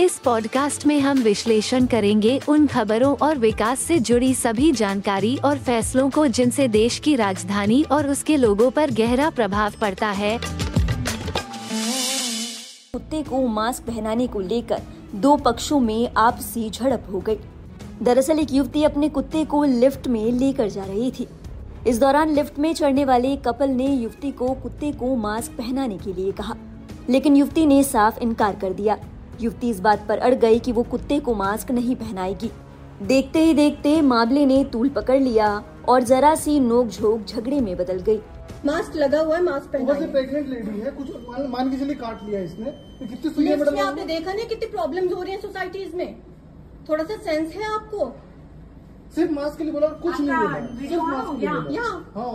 इस पॉडकास्ट में हम विश्लेषण करेंगे उन खबरों और विकास से जुड़ी सभी जानकारी और फैसलों को जिनसे देश की राजधानी और उसके लोगों पर गहरा प्रभाव पड़ता है। कुत्ते को मास्क पहनाने को लेकर दो पक्षों में आपसी झड़प हो गई। दरअसल एक युवती अपने कुत्ते को लिफ्ट में लेकर जा रही थी। इस दौरान लिफ्ट में चढ़ने वाले कपल ने युवती को कुत्ते को मास्क पहनाने के लिए कहा, लेकिन युवती ने साफ़ इनकार कर दिया। युवती इस बात पर अड़ गई कि वो कुत्ते को मास्क नहीं पहनाएगी। देखते ही देखते मामले ने तूल पकड़ लिया और जरा सी नोक झोंक झगड़े में बदल गई। मास्क लगा हुआ है मास्क पहना से प्रेग्नेंट लेडी है कुछ मान, के चलिए काट लिया इसने। तो कितनी सुई है में मैडम आपने देखा नहीं कितनी प्रॉब्लम्स हो रही हैं सोसाइटीज में? थोड़ा सा सेंस है आपको? सिर्फ़ मास्क के लिए बोला कुछ नहीं बोला। सिर्फ़ मास्क के लिए बोला। हाँ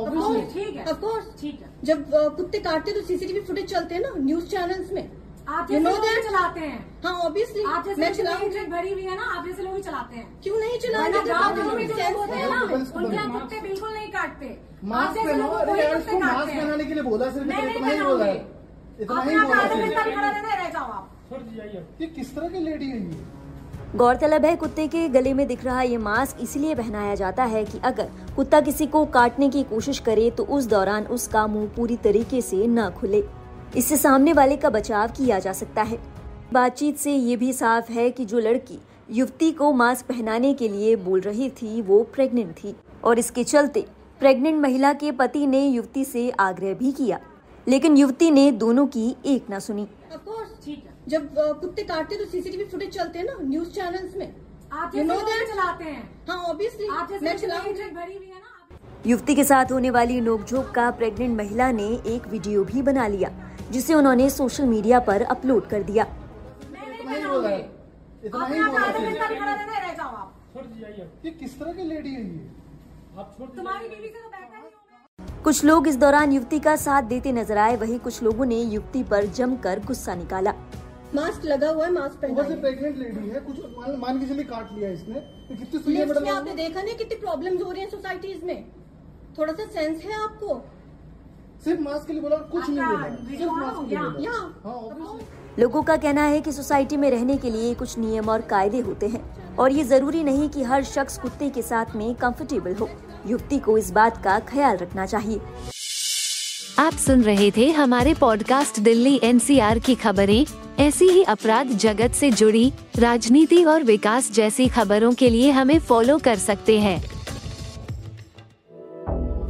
है। ठीक है। जब कुत्ते काटते तो सीसीटीवी फुटेज चलते हैं ना न्यूज़ चैनल्स में। आप You जैसे know लोग चलाते हैं। हाँ ऑब्वियसली आप जैसे मैं चलाऊँगी भरी हुई है ना आप जैसे लोग ही चलाते हैं। क्यों नहीं वरना गाँव गाँव जो लोग होते हैं ना उनके कुत्ते बिल्कुल नहीं काटते। मास्क पहनो अरे यार इसको मास्क पहनाने के लिए बोला सिर्फ़ मैं इतना नहीं ही बोला है। इतना ही बोला ये किस तरह की लेडी है ये? गौरतलब है कुत्ते के गले में दिख रहा ये मास्क इसलिए पहनाया जाता है कि अगर कुत्ता किसी को काटने की कोशिश करे तो उस दौरान उसका मुँह पूरी तरीके से न खुले। इससे सामने वाले का बचाव किया जा सकता है। बातचीत से ये भी साफ़ है कि जो लड़की युवती को मास्क पहनाने के लिए बोल रही थी वो प्रेग्नेंट थी और इसके चलते प्रेग्नेंट महिला के पति ने युवती से आग्रह भी किया। लेकिन युवती ने दोनों की एक न सुनी। Of course, ठीक है। जब कुत्ते काटते तो सीसीटीवी फुटेज चलते हैं ना न्यूज़ चैनल्स में। आप You जैसे know लोग ही that? चलाते हैं। हाँ ऑब्वियसली है युवती के साथ होने वाली नोकझोंक का प्रेग्नेंट महिला ने एक वीडियो भी बना लिया। जिसे उन्होंने सोशल मीडिया पर अपलोड कर दिया। ही है ही किस तरह की लेडी है ये? तो ही हूँ कुछ लोग इस दौरान युवती का साथ देते नज़र आए। वहीं कुछ लोगों ने युवती पर जमकर गुस्सा निकाला। मास्क लगा हुआ है मास्क पहना प्रेग्नेंट लेडी है कुछ मान, मान के चलिए काट लिया इसने। तो कितनी है आपने देखा नहीं कितनी प्रॉब्लम्स हो रही हैं सोसाइटीज में? थोड़ा सा सेंस है आपको? सिर्फ़ मास्क के लिए बोला कुछ नहीं बोला। सिर्फ़ मास्क के लिए बोला। हाँ ऑब्वियसली लोगों का कहना है कि सोसाइटी में रहने के लिए कुछ नियम और कायदे होते हैं। और ये ज़रूरी नहीं कि हर शख्स कुत्ते के साथ में कंफर्टेबल हो। युवती को इस बात का ख्याल रखना चाहिए। आप सुन रहे थे हमारे पॉडकास्ट दिल्ली एनसीआर की खबरें। ऐसी ही अपराध जगत से जुड़ी राजनीति और विकास जैसी खबरों के लिए हमें फॉलो कर सकते हैं।